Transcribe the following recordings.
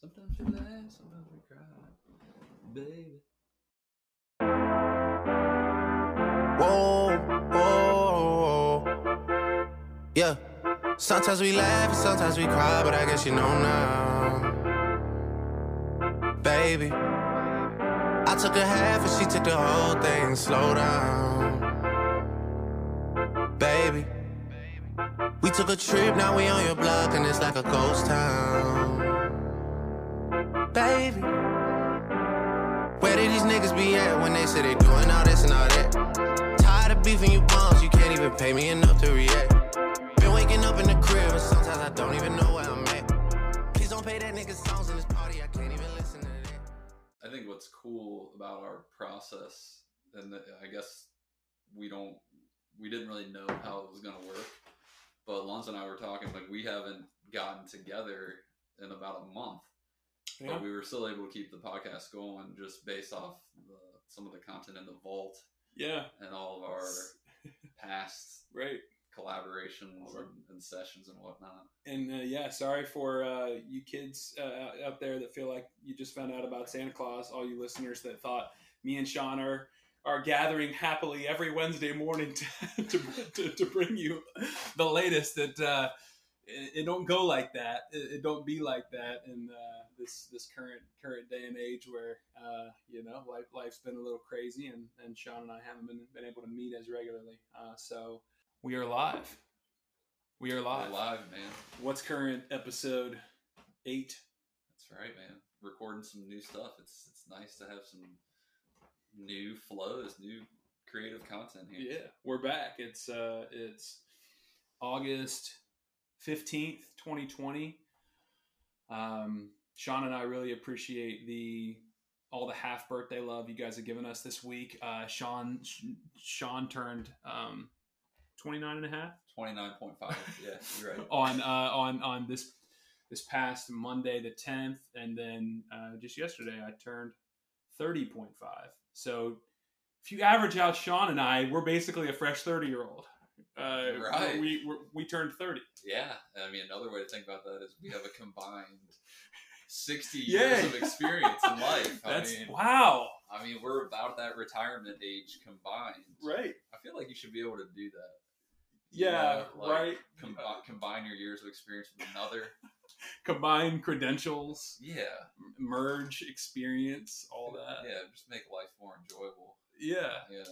Sometimes we laugh, sometimes we cry, baby. Whoa, whoa, yeah. Sometimes we laugh and sometimes we cry, but I guess you know now, baby. I took a half and she took the whole thing. Slow down, baby. We took a trip, now we on your block and it's like a ghost town, baby. Where did these niggas be at when they say they doing all this and all that? Tired of beefing you bums, you can't even pay me enough to react. Been waking up in the crib and sometimes I don't even know where I'm at. Please don't that nigga songs in this party, I can't even listen to that. I think what's cool about our process, and I guess we don't, we didn't really know how it was to work, but Lons and I were talking like we haven't gotten together in about a month, Yeah. but we were still able to keep the podcast going just based off the, some of the content in the vault Yeah. and all of our past Right. collaborations and, and sessions and whatnot. And uh, yeah, sorry for uh, you kids uh, out- there that feel like you just found out about Santa Claus. All you listeners that thought me and Sean are are gathering happily every Wednesday morning to to, to, to bring you the latest. That uh, it, it don't go like that. It, it don't be like that in uh, this this current current day and age where uh, you know life life's been a little crazy, and and Sean and I haven't been been able to meet as regularly. Uh, so we are live. We are live. We're live, man. What's current episode eight? That's right, man. Recording some new stuff. It's it's nice to have some new flows, new creative content here. Yeah, we're back. It's uh, it's August fifteenth, twenty twenty. Um, Sean and I really appreciate the all the half birthday love you guys have given us this week. Uh, Sean Sean turned um, 29 and a half Twenty nine point five. Yeah, you're right. on uh, on on this this past Monday the tenth, and then uh, just yesterday I turned thirty point five. So if you average out Sean and I, we're basically a fresh thirty year old. Uh, Right. We we we turned thirty. Yeah, I mean another way to think about that is we have a combined sixty Yeah. years of experience in life. That's I mean, wow. I mean we're about that retirement age combined. Right. I feel like you should be able to do that. Yeah. You know, like, right. Combi- combine your years of experience with another. Combine credentials, Yeah. merge experience, all that. Yeah, just make life more enjoyable. Yeah. Yeah.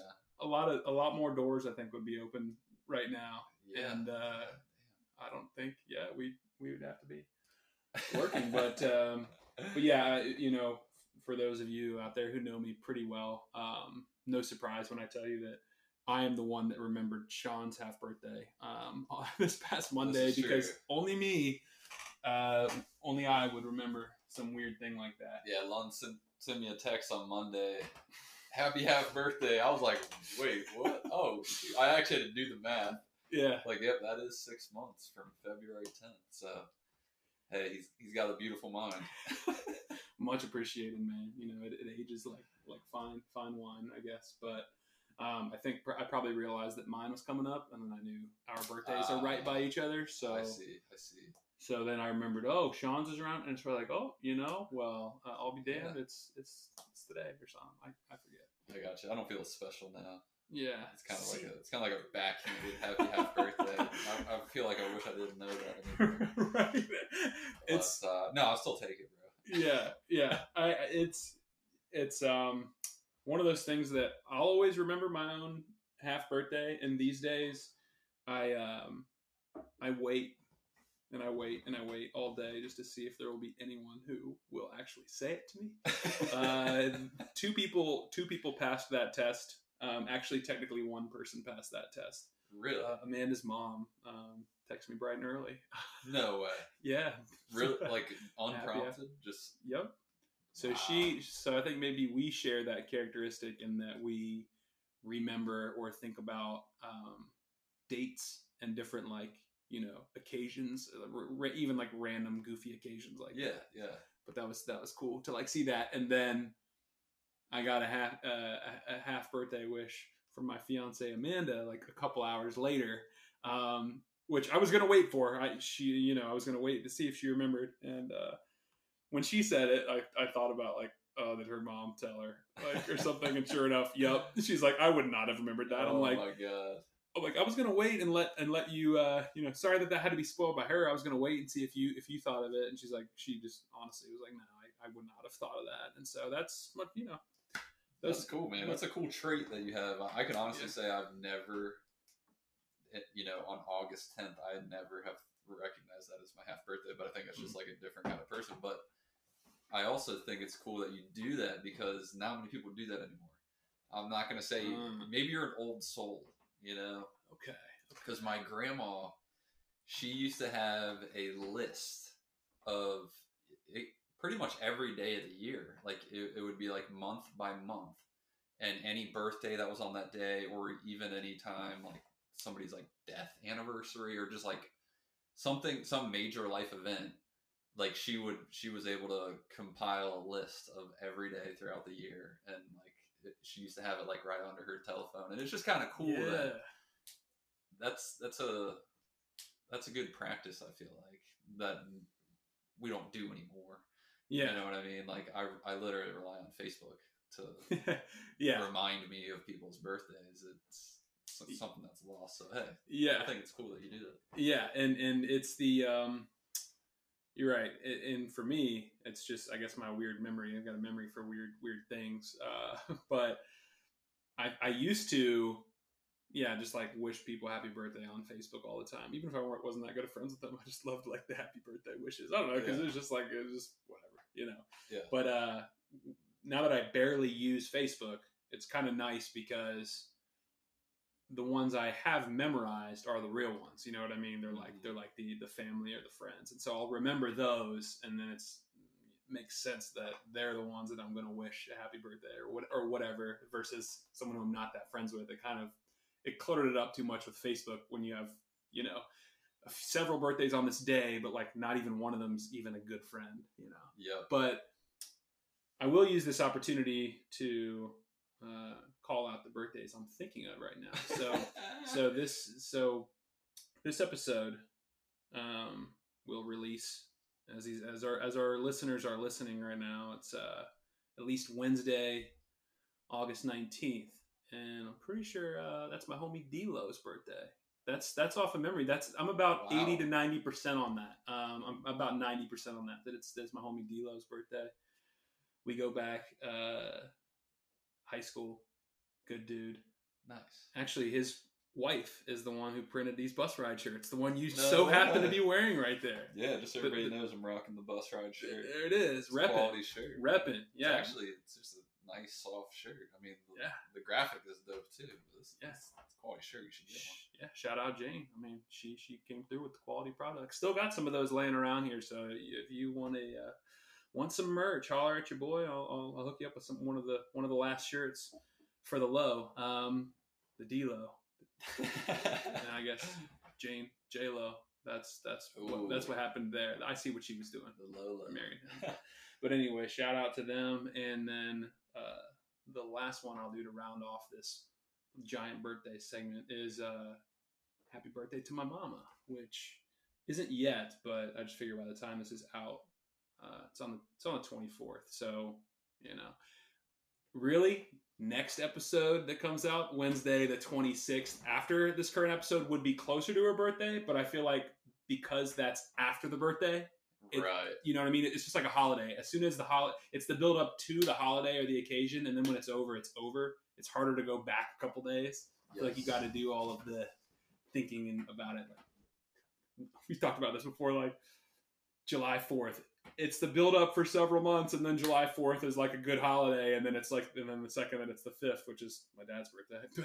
A lot of a lot more doors I think would be open right now. Yeah. And uh, I don't think yeah we we would have to be working, but um, but yeah, you know, for those of you out there who know me pretty well, um, no surprise when I tell you that I am the one that remembered Sean's half birthday um, this past Monday because true. only me, uh, only I would remember some weird thing like that. Yeah, Lon sent, sent me a text on Monday. Happy half birthday. I was like, wait, what? Oh. I actually had to do the math. Yeah, Like, yep, that is six months from February 10th. So, hey, he's, he's got a beautiful mind. much appreciated, man. You know, it, it ages like like fine fine wine, I guess. But um, I think pr- I probably realized that mine was coming up, and then I knew our birthdays are right by each other. So I see, I see. so then I remembered, oh, Sean's is around, and it's like, oh, you know, well, uh, I'll be damned. Yeah. It's it's it's today or something. I, I forget. I got you. I don't feel special now. Yeah, It's kind of like a, it's kind of like a backhanded happy half birthday. I, I feel like I wish I didn't know that. Anymore. right. It's uh, no, I'll still take it, bro. yeah yeah i I- it's it's um one of those things that i'll always remember my own half birthday and these days i um i wait and i wait and i wait all day just to see if there will be anyone who will actually say it to me uh two people two people passed that test um actually technically one person passed that test really? uh, amanda's mom um texted me bright and early no way. yeah Really? Like unprompted? Just Yep. So Wow. she, so I think maybe we share that characteristic in that we remember or think about um, dates and different like you know occasions, uh, r- r- even like random goofy occasions like yeah, that. yeah. But that was that was cool to like see that, and then I got a half uh, a half birthday wish from my fiance Amanda like a couple hours later. Um, which I was gonna wait for. I she you know I was gonna wait to see if she remembered, and uh, when she said it, I, I thought about like, oh, did her mom tell her like or something? and sure enough, yep. She's like, I would not have remembered that. I'm oh like, my god. I'm like, I was gonna wait and let and let you, uh, you know, sorry that that had to be spoiled by her. I was gonna wait and see if you if you thought of it. And she's like, she just honestly was like, no, I, I would not have thought of that. And so that's what you know. That's cool, man. That's a cool trait that you have. I can honestly Yeah. say I've never, eh, you know, on August 10th, I never have recognized that as my half birthday, but I think it's just Mm. like a different kind of person. But I also think it's cool that you do that because not many people do that anymore. I'm not going to say, Mm. maybe you're an old soul, you know, Okay. because my grandma, she used to have a list of it, pretty much every day of the year. Like it, it would be like month by month, and any birthday that was on that day, or even any time like somebody's like death anniversary, or just like something, some major life event. Like she would, she was able to compile a list of every day throughout the year, and like she used to have it like right under her telephone, and it's just kind of cool yeah. that that's that's a that's a good practice. I feel like that we don't do anymore. Yeah. You know what I mean? Like I I literally rely on Facebook to yeah. remind me of people's birthdays. It's something that's lost. So hey, Yeah. I think it's cool that you do that. Yeah, and and it's the um, you're right. And for me, it's just I guess my weird memory. I've got a memory for weird weird things. Uh, but I I used to, yeah, just like wish people happy birthday on Facebook all the time, even if I weren't wasn't that good of friends with them. I just loved like the happy birthday wishes. I don't know because Yeah. it was just like it was just whatever, you know. Yeah. But uh, now that I barely use Facebook, it's kind of nice because the ones I have memorized are the real ones. You know what I mean? They're like Mhm. they're like the the family or the friends, and so I'll remember those, and then it's makes sense that they're the ones that I'm going to wish a happy birthday or what or whatever versus someone who I'm not that friends with. It kind of it cluttered it up too much with Facebook when you have you know several birthdays on this day, but like not even one of them's even a good friend. You know Yeah. but I will use this opportunity to uh, call out the birthdays I'm thinking of right now. So, so this, so this episode um, will release as these as our as our listeners are listening right now. It's uh, at least Wednesday, August nineteenth, and I'm pretty sure uh, that's my homie D'Lo's birthday. That's that's off of memory. That's I'm about Wow. eighty to ninety percent on that. Um, I'm about ninety percent on that. That it's that's my homie D'Lo's birthday. We go back uh, high school. Good dude. nice. Actually, his wife is the one who printed these bus ride shirts. The one you No so happen to be wearing right there. Yeah, just But- everybody but- knows I'm rocking the bus ride shirt. There it is. It's Reppin'. quality shirt. Reppin'. Yeah. It's actually, it's just a nice soft shirt. I mean, the, Yeah. the graphic is dope too. Yeah. it's, quality shirt. You should get one. yeah, shout out Jane. I mean, she she came through with the quality products. Still got some of those laying around here. So if you want a uh, want some merch, holler at your boy. I'll, I'll, I'll hook you up with some one of the one of the last shirts for the low, um, the D low, and I guess Jane J Lo. That's that's what, that's what happened there. I see what she was doing. the Lola. Married him. But anyway, shout out to them. And then uh, the last one I'll do to round off this giant birthday segment is uh, happy birthday to my mama, which isn't yet, but I just figure by the time this is out, uh, it's on the it's on the twenty fourth. So you know, really, next episode that comes out Wednesday the twenty sixth after this current episode would be closer to her birthday. But I feel like because that's after the birthday, It- right. you know what I mean? It's just like a holiday. As soon as the holiday, it's the build up to the holiday or the occasion, and then when it's over, it's over. It's harder to go back a couple days. Feel like you got to do all of the thinking and about it. Like, we've talked about this before. Like July Fourth, it's the build up for several months, and then July Fourth is like a good holiday, and then it's like, and then the second, then it's the fifth, which is my dad's birthday.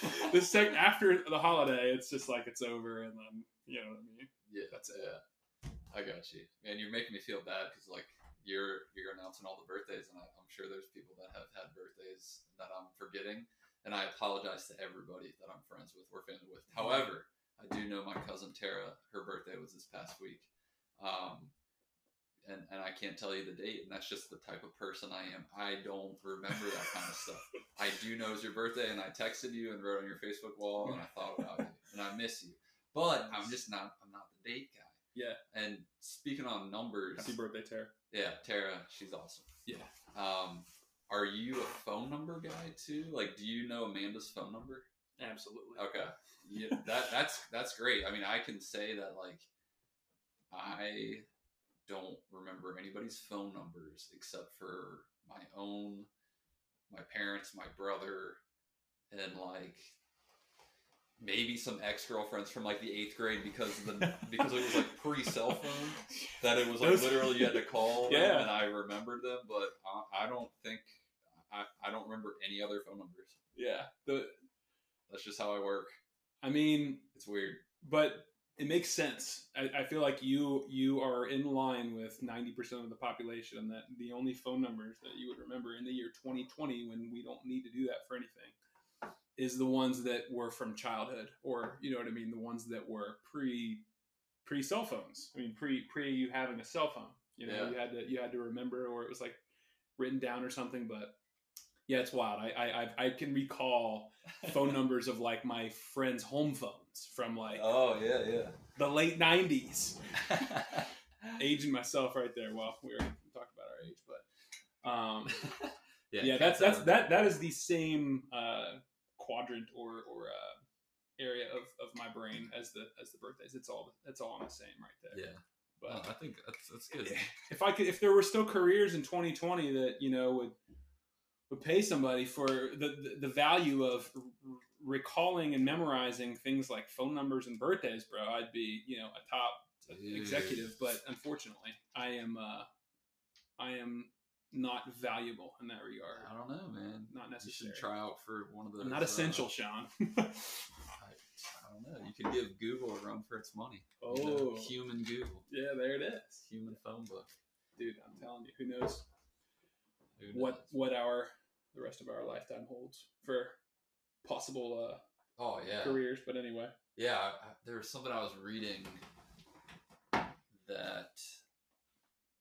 But the second after the holiday, it's just like it's over, and then you know what I mean. Yeah, That's it. Yeah, I got you. And you're making me feel bad because like you're you're announcing all the birthdays, and I, I'm sure there's people that have had birthdays that I'm forgetting, and I apologize to everybody that I'm friends with or family with. However, I do know my cousin Tara. Her birthday was this past week, um, and and I can't tell you the date, and that's just the type of person I am. I don't remember that kind of stuff. I do know it's your birthday, and I texted you and wrote on your Facebook wall, and I thought about you, and I miss you. But I'm just not. I'm not the date guy. Yeah. And speaking on numbers, Happy birthday, Tara. Yeah, Tara, she's awesome. Yeah. Um, are you a phone number guy too? Like, do you know Amanda's phone number? Absolutely. Okay. Yeah, that that's that's great. I mean, I can say that like I don't remember anybody's phone numbers except for my own, my parents, my brother, and like maybe some ex girlfriends from like the eighth grade because the because it was like pre cell phone that it was like Those- literally you had to call them Yeah. and I remembered them, but I, I don't think I, I don't remember any other phone numbers. Yeah. The That's just how I work. I mean, It's weird. but it makes sense. I, I feel like you you are in line with ninety percent of the population, and that the only phone numbers that you would remember in the year 2020, when we don't need to do that for anything, is the ones that were from childhood, or you know what I mean, the ones that were pre pre cell phones. I mean, pre pre you having a cell phone. You know, Yeah. you had to you had to remember, or it was like written down or something. But yeah, it's wild. I I I- can recall phone numbers of like my friends' home phones from like Oh yeah, yeah. the late 90s aging myself right there. Well we were talking about our age but um yeah, can't that's that's that that is the same uh quadrant or or uh area of of my brain as the as the birthdays. It's all it's all on the same right there. Yeah, but Oh, I think that's that's good. if I could, if there were still careers in 2020 that you know would would pay somebody for the the, the value of r- recalling and memorizing things like phone numbers and birthdays, bro, I'd be you know a top Dude. executive. But unfortunately, I am uh, I am not valuable in that regard. I don't know, man. Not You necessary. should try out for one of those. I'm not essential, uh, Sean. I, I don't know. You can give Google a run for its money. You know, Oh. human Google, yeah, there it is, human phone book. dude. I'm telling you, who knows Who what knows? what our the rest of our lifetime holds for possible uh, Oh yeah, careers. But anyway, yeah. There was something I was reading that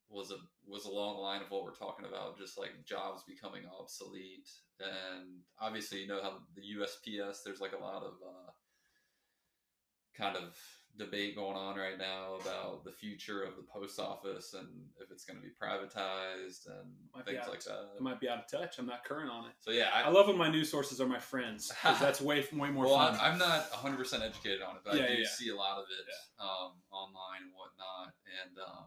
was a was along the line of what we're talking about, just like jobs becoming obsolete, and obviously you know how the USPS. There's like a lot of uh, kind of debate going on right now about the future of the post office and if it's going to be privatized and Might things like that. I might be out of touch. I'm not current on it. So yeah, I love when my news sources are my friends 'cause that's way way more well, fun. I'm, I'm not 100 percent educated on it, but Yeah, I do yeah, yeah. see a lot of it um, online and whatnot. And um,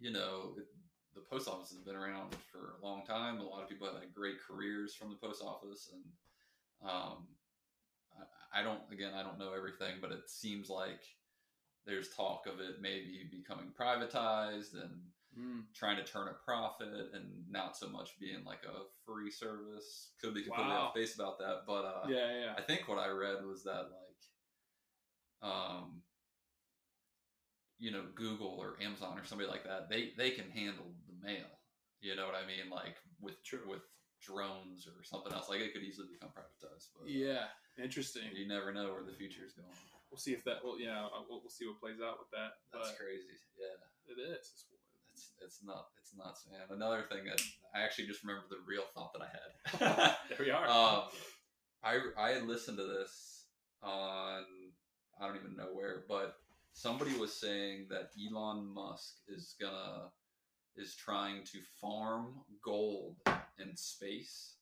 you know, it, the post office has been around for a long time. A lot of people have had great careers from the post office, and um, I, don't. Again, I don't know everything, but it seems like there's talk of it maybe becoming privatized and Mm. trying to turn a profit and not so much being like a free service. Could be completely Wow. off base about that, but uh, yeah, yeah. I think what I read was that like, um, you know, Google or Amazon or somebody like that, they they can handle the mail. You know what I mean? Like with with drones or something else. Like it could easily become privatized. But uh, Yeah, interesting. you never know where the future is going. We'll see if that. Well, yeah, uh, we'll, we'll see what plays out with that. That's crazy. Yeah. it is. It's, It's it's not it's nuts, man. Another thing that I actually just remember the real thought that I had. there we are. um, I I had listened to this on I don't even know where, but somebody was saying that Elon Musk is gonna is trying to farm gold in space,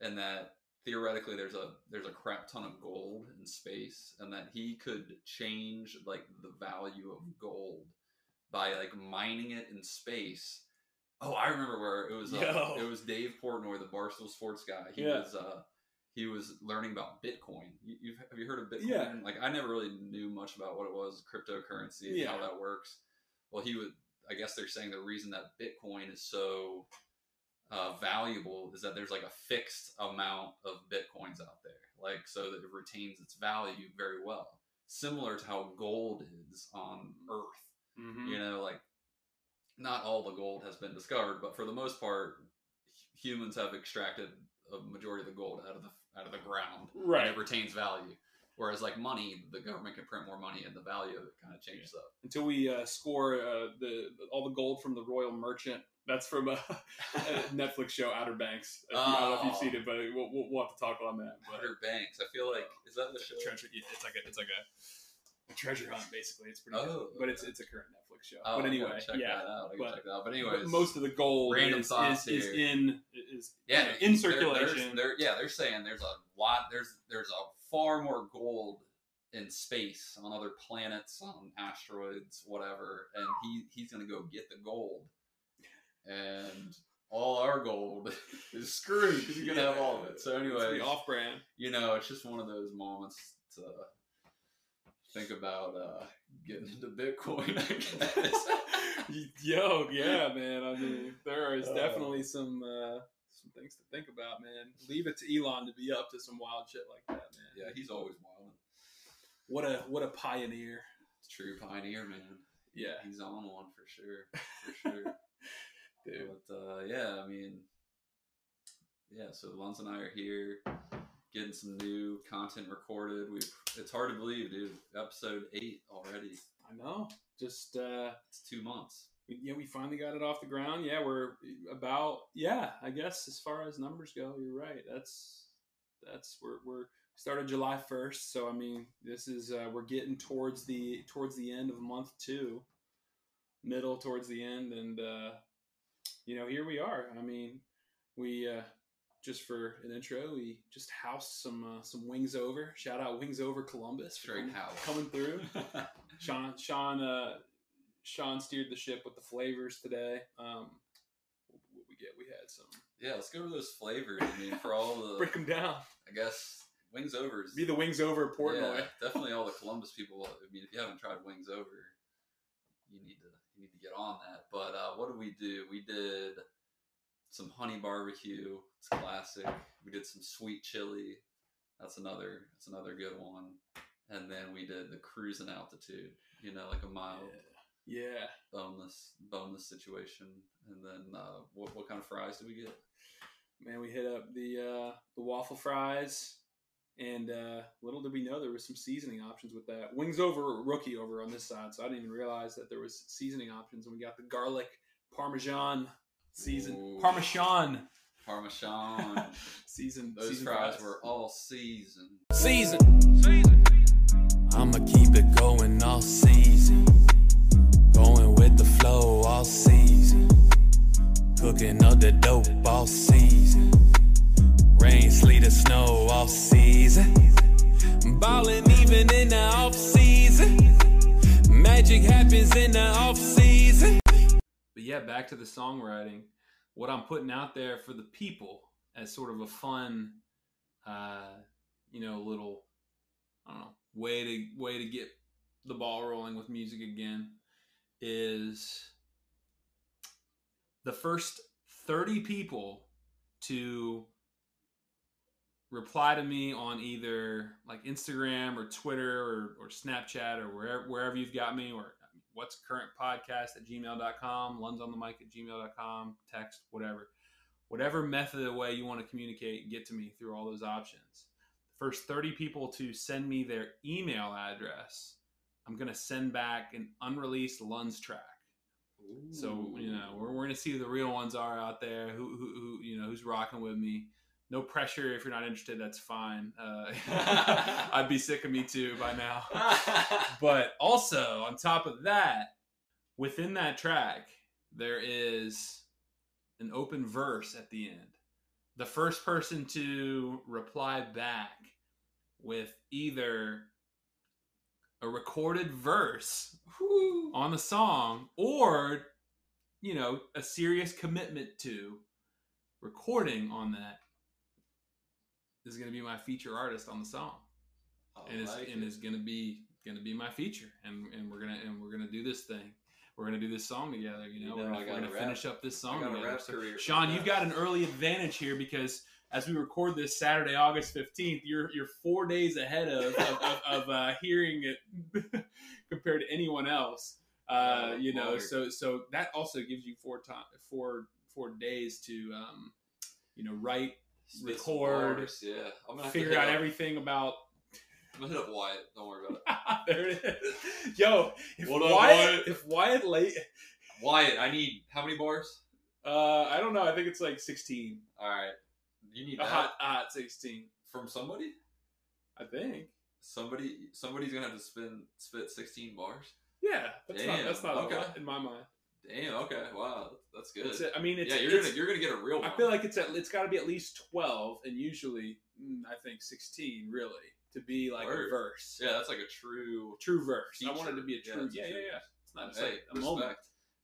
and that theoretically there's a there's a crap ton of gold in space, and that he could change like the value of gold by like mining it in space. Oh, I remember where it was. Uh, it was Dave Portnoy, the Barstool Sports guy. He Yeah. was uh, he was learning about Bitcoin. You, you've, have you heard of Bitcoin? Yeah. Like I never really knew much about what it was, cryptocurrency, and how that works. Well, he would. I guess they're saying the reason that Bitcoin is so uh, valuable is that there's like a fixed amount of bitcoins out there, like so that it retains its value very well, similar to how gold is on Earth. Mhm. You know, like not all the gold has been discovered, but for the most part, humans have extracted a majority of the gold out of the out of the ground, Right. And it retains value. Whereas like money, the government can print more money, and the value of it kind of changes up. Until we uh, score uh, the all the gold from the Royal Merchant. That's from a, a Netflix show, Outer Banks. You- I don't know if you've Oh. seen it, but we'll, we'll, we'll have to talk on that. But Outer Banks, I feel like is that the show? Treasure, yeah, it's like a, it's like a a treasure hunt. Basically, it's pretty. Oh, good. but it's it's a current Netflix show. Oh, but anyway, yeah. that out. I but- check that out. But anyways, most of the gold random is, is, is in is yeah, in circulation. They're, yeah, they're saying there's a lot. There's there's a far more gold in space on other planets, on asteroids, whatever. And he he's gonna go get the gold, and all our gold is screwed because you're gonna have all of it. So anyway, off-brand. you know, it's just one of those moments to think about uh, getting into Bitcoin. I guess. Yo, yeah, man. I mean, there is Uh. definitely some uh, some things to think about, man. Leave it to Elon to be up to some wild shit like that, man. yeah, he's always wild. What a what a pioneer. True pioneer, man. Yeah, He's on one for sure, for sure. Yeah, I mean, yeah. So Lons and I are here, getting some new content recorded. We it's hard to believe, dude. Episode eight already. I know. Just uh, It's two months. we, yeah, we finally got it off the ground. Yeah, we're about yeah. I guess as far as numbers go, you're right. That's that's we're we're started July first. So I mean, this is uh, we're getting towards the towards the end of month two, middle towards the end, and uh, you know here we are. I mean, we uh, just for an intro, we just housed some uh, some wings over. Shout out wings over Columbus Straight coming- house. coming through. Sean Sean uh Sean steered the ship with the flavors today. Um what we get? We had some yeah, let's go over those flavors. I mean, for all the, break them down. I guess wings overs. Be the wings over Portnoy. Yeah, definitely all the Columbus people. I mean, if you haven't tried Wings Over, you need to you need to get on that. But uh, what did we do? We did some honey barbecue. It's classic. We did some sweet chili. That's another. That's another good one. And then we did the cruising altitude. You know, like a mild Yeah. boneless boneless situation. And then uh, what what kind of fries did we get? Man, we hit up the uh the waffle fries. And uh, little did we know there was some seasoning options with that. Wings over rookie over on this side, so I didn't even realize that there was seasoning options. And we got the garlic parmesan season Ooh. parmesan Parmesan. season. Those season fries were all seasoned. Season. I'ma keep it going all season. Going with the flow all season. Cooking up the dope all season. Rain, sleet, or snow season. Ballin' even in the off season. Magic happens in the off season. But yeah, back to the songwriting. What I'm putting out there for the people as sort of a fun, uh, you know, little, I don't know, way to way to get the ball rolling with music again is the first 30 people to reply to me on either like Instagram or Twitter or, or Snapchat or wherever wherever you've got me or what's current podcast at gmail.com, Luns on the mic at gmail.com, text, whatever. Whatever method of way you want to communicate, get to me through all those options. First 30 people to send me their email address, I'm going to send back an unreleased Luns track. So, you know, we're, we're going to see who the real ones are out there, who, who, who, you know, who's rocking with me. No pressure. If you're not interested, that's fine. Uh, I'd be sick of me too by now. But also, on top of that, within that track, there is an open verse at the end. The first person to reply back with either a recorded verse on the song or, you know, a serious commitment to recording on that is going to be my feature artist on the song and is like and it. is gonna be gonna be my feature, and and we're gonna and we're gonna do this thing. We're gonna do this song together. You know, You know, we're gonna, we're gonna rap- finish up this song together. So, Sean, you've got an early advantage here because as we record this Saturday, August fifteenth, you're you're four days ahead of of, of, of uh, hearing it compared to anyone else. Uh, you know, so so that also gives you four time four four days to um, you know write, record, bars, Yeah, I'm gonna figure out up- everything about I'm gonna hit up Wyatt. Don't worry about it. there it is. Yo, if What up, Wyatt, Wyatt? if Wyatt late, Wyatt, I need how many bars? uh, I don't know. I think it's like sixteen. All right, you need A that hot, hot sixteen. from somebody. I think. somebody somebody's gonna have to spin spit sixteen bars. Yeah, that's not that's not okay. in my mind. Damn. Okay. Wow. That's good. It's a- I mean, it's yeah, you're gonna you're gonna get a real. One. I feel like it's at it's got to be at least twelve, and usually mm, I think sixteen really to be like a verse. Yeah, that's like a true. True verse. I Feature. want it to be a Yeah, true. a Yeah, yeah, yeah. It's not just Hey, like a moment.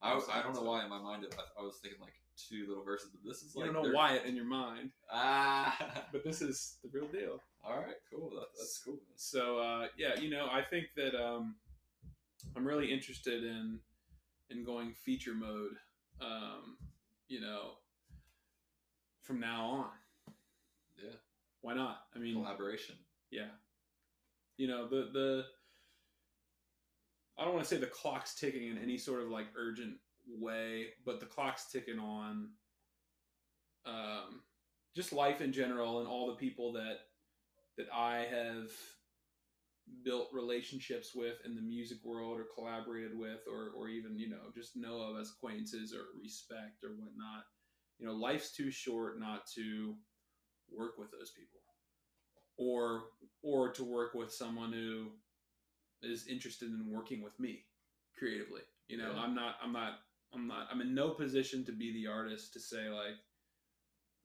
I, was, I don't know why in my mind I, I was thinking like two little verses, but this is You like don't know why it in your mind, Ah. but this is the real deal. All right. Cool. That, that's cool. So uh, yeah, you know, I think that um, I'm really interested in in going feature mode. Um, you know, from now on. Yeah. Why not? I mean, Collaboration. yeah. You know the the. I don't want to say the clock's ticking in any sort of like urgent way, but the clock's ticking on. Um, just life in general and all the people that that I have built relationships with in the music world or collaborated with or, or even you know just know of as acquaintances or respect or whatnot you know life's too short not to work with those people or or to work with someone who is interested in working with me creatively you know Yeah. i'm not i'm not i'm not i'm in no position to be the artist to say like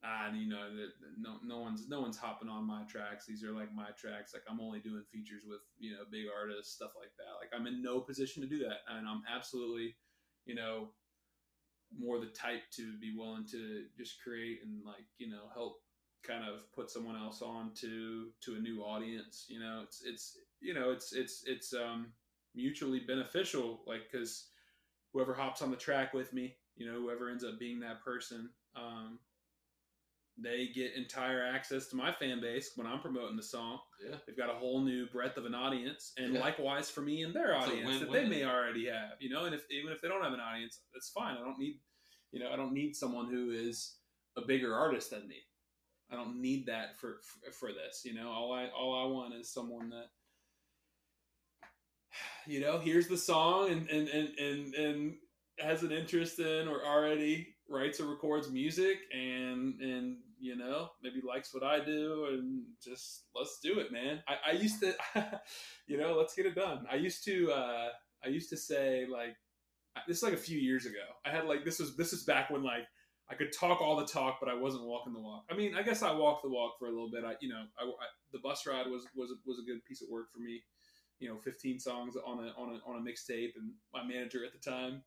ah, you know, no, no one's no one's hopping on my tracks. These are like my tracks. Like I'm only doing features with you know big artists, stuff like that. Like I'm in no position to do that, and I'm absolutely, you know, more the type to be willing to just create and like you know help kind of put someone else on to to a new audience. You know, it's it's you know it's it's it's um mutually beneficial. Like because whoever hops on the track with me, you know, whoever ends up being that person. Um, they get entire access to my fan base when I'm promoting the song. Yeah. They've got a whole new breadth of an audience, and Yeah. likewise for me and their It's audience that they may already have. You know, and if even if they don't have an audience, that's fine. I don't need, you know, I don't need someone who is a bigger artist than me. I don't need that for for, for this. You know, all I all I want is someone that. You know, here's the song and and, and, and and has an interest in or already writes or records music and and you know maybe likes what I do and just let's do it, man. I, I used to, you know, let's get it done. I used to uh I used to say like this is like a few years ago. I had like this was this is back when like I could talk all the talk, but I wasn't walking the walk. I mean, I guess I walked the walk for a little bit. I you know I, I the bus ride was was was a good piece of work for me. You know, 15 songs on a on a on a mixtape, and my manager at the time,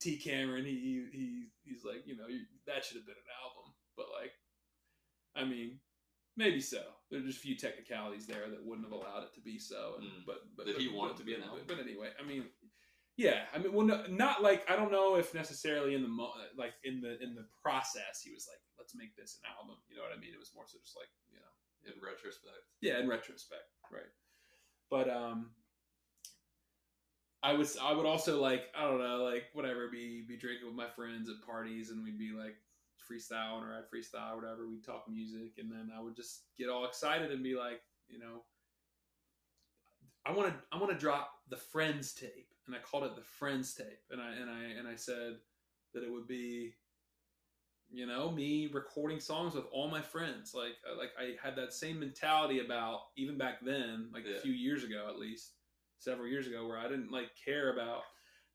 T. Cameron, he he he's like, you know, that should have been an album, but like, I mean, maybe so. There's just a few technicalities there that wouldn't have allowed it to be so. And, Mm. But but Did but, he want to be an album? But anyway, I mean, yeah, I mean, well, no, not like I don't know if necessarily in the mo- like in the in the process he was like, let's make this an album. You know what I mean? It was more so just like you know, In retrospect. yeah, in retrospect, right? But um, I was I would also like I don't know like whatever be be drinking with my friends at parties and we'd be like freestyling or I'd freestyle or whatever. We'd talk music and then I would just get all excited and be like, you know, I want to I want to drop the Friends tape and I called it the Friends tape and I and I and I said that it would be you know me recording songs with all my friends like uh, like i had that same mentality about even back then like Yeah. a few years ago at least several years ago where i didn't like care about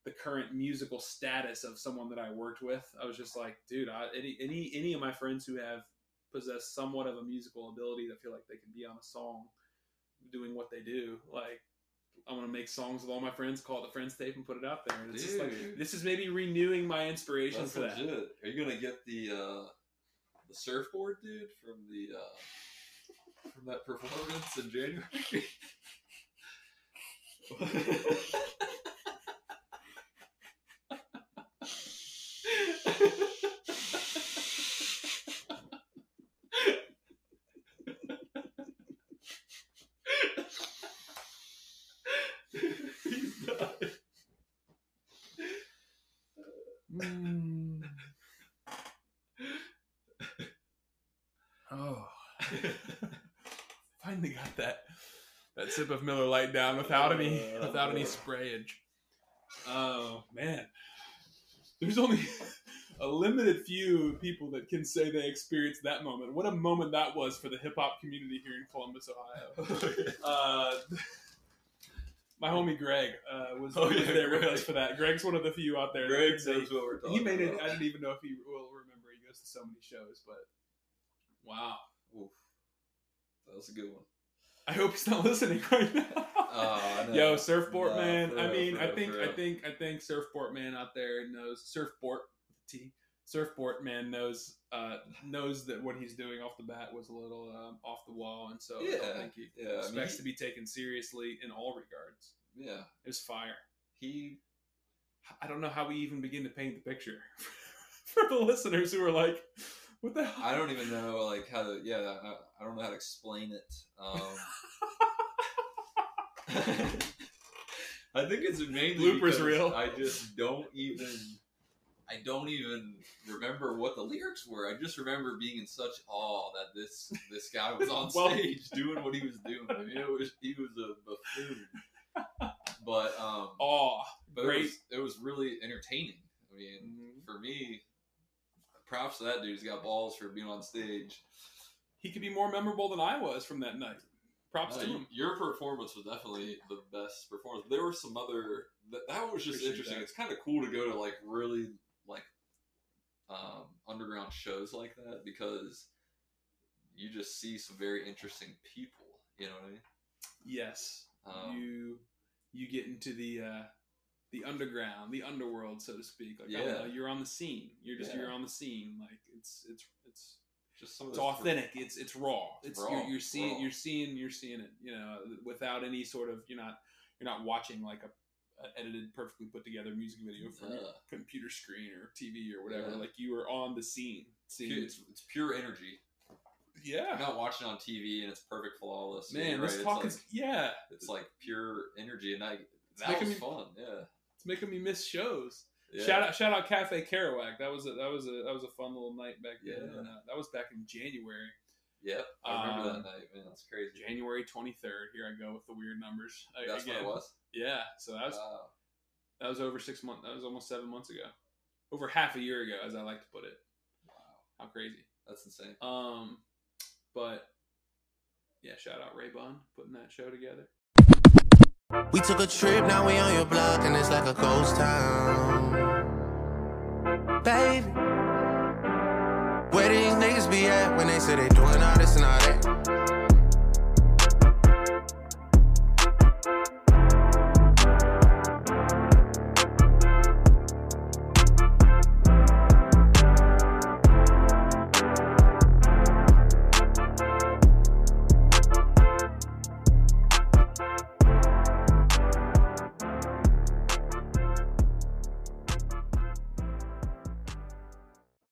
the current musical status of someone that i worked with i was just like dude I, any any any of my friends who have possessed somewhat of a musical ability that feel like they can be on a song doing what they do like i'm gonna make songs with all my friends call it the friends tape and put it out there and it's just like Dude. this is maybe renewing my inspiration That's for that legit. Are you gonna get the uh, the surfboard dude from the uh, from that performance in January? He's not. Mm. Oh, finally got that that sip of Miller Lite down without any Uh, without any sprayage. Oh man, there's only a limited few people that can say they experienced that moment. What a moment that was for the hip hop community here in Columbus, Ohio. Uh, my homie Greg uh, was, Oh, yeah, there with us for that. Greg's one of the few out there. Greg knows what we're talking he made it. I didn't even know if he will remember. He goes to so many shows, but wow. Oof. That was a good one. I hope he's not listening right now. Oh. Yo, surfboard No, man. for I real, mean, I think, I think, I think, surfboard man out there knows surfboard T. Surfboard man knows uh, knows that what he's doing off the bat was a little um, off the wall, and so I don't think he yeah, I mean, expects he- to be taken seriously in all regards. Yeah, It was fire. he. I don't know how we even begin to paint the picture for the listeners who are like, "What the hell?" I don't even know like how to. Yeah, I, I don't know how to explain it. Um, I think it's mainly Bloopers reel. I just don't even. I don't even remember what the lyrics were. I just remember being in such awe that this this guy was on Well- stage doing what he was doing. I mean, it was he was a buffoon. But um, Aw, but great. it was it was really entertaining. I mean, Mhm. for me, props to that dude. He's got balls for being on stage. he could be more memorable than I was from that night. Props Uh, to him. your performance was definitely the best performance. There were some other that, that was just Appreciate interesting. that. It's kind of cool to go to like really um, underground shows like that because you just see some very interesting people. You know what I mean? Yes, Um, you you get into the uh, the underground, the underworld, so to speak. Like I don't Yeah. know, you're on the scene. You're just Yeah. you're on the scene. Like it's it's it's just some it's authentic. It's it's raw. It's Raw, you're, you're seeing raw. you're seeing you're seeing it. You know, without any sort of you're not you're not watching like a, edited, perfectly put together music video from your Yeah. computer screen or TV or whatever. Yeah. Like you were on the scene. Seeing, It's, it's pure energy. yeah, You're not watching on TV and it's perfect, flawless. Man, you're this right. talk it's is like, yeah. it's like pure energy, and I that making was me- fun. Yeah. It's making me miss shows. yeah. Shout out, shout out, Cafe Kerouac. That was a that was a that was a fun little night back then. Yeah. And, uh, that was back in January, Yep, I remember Um, that night, man. That's crazy. January twenty third. Here I go with the weird numbers. uh, That's again. what it was. Yeah, so that was Wow. that was over six months. That was almost seven months ago. Over half a year ago, as I like to put it. Wow, How crazy. that's insane. Um, but yeah, shout out Ray Bun putting that show together. We took a trip, now we on your block, and it's like a ghost town. Baby, they say they doing all this and all that?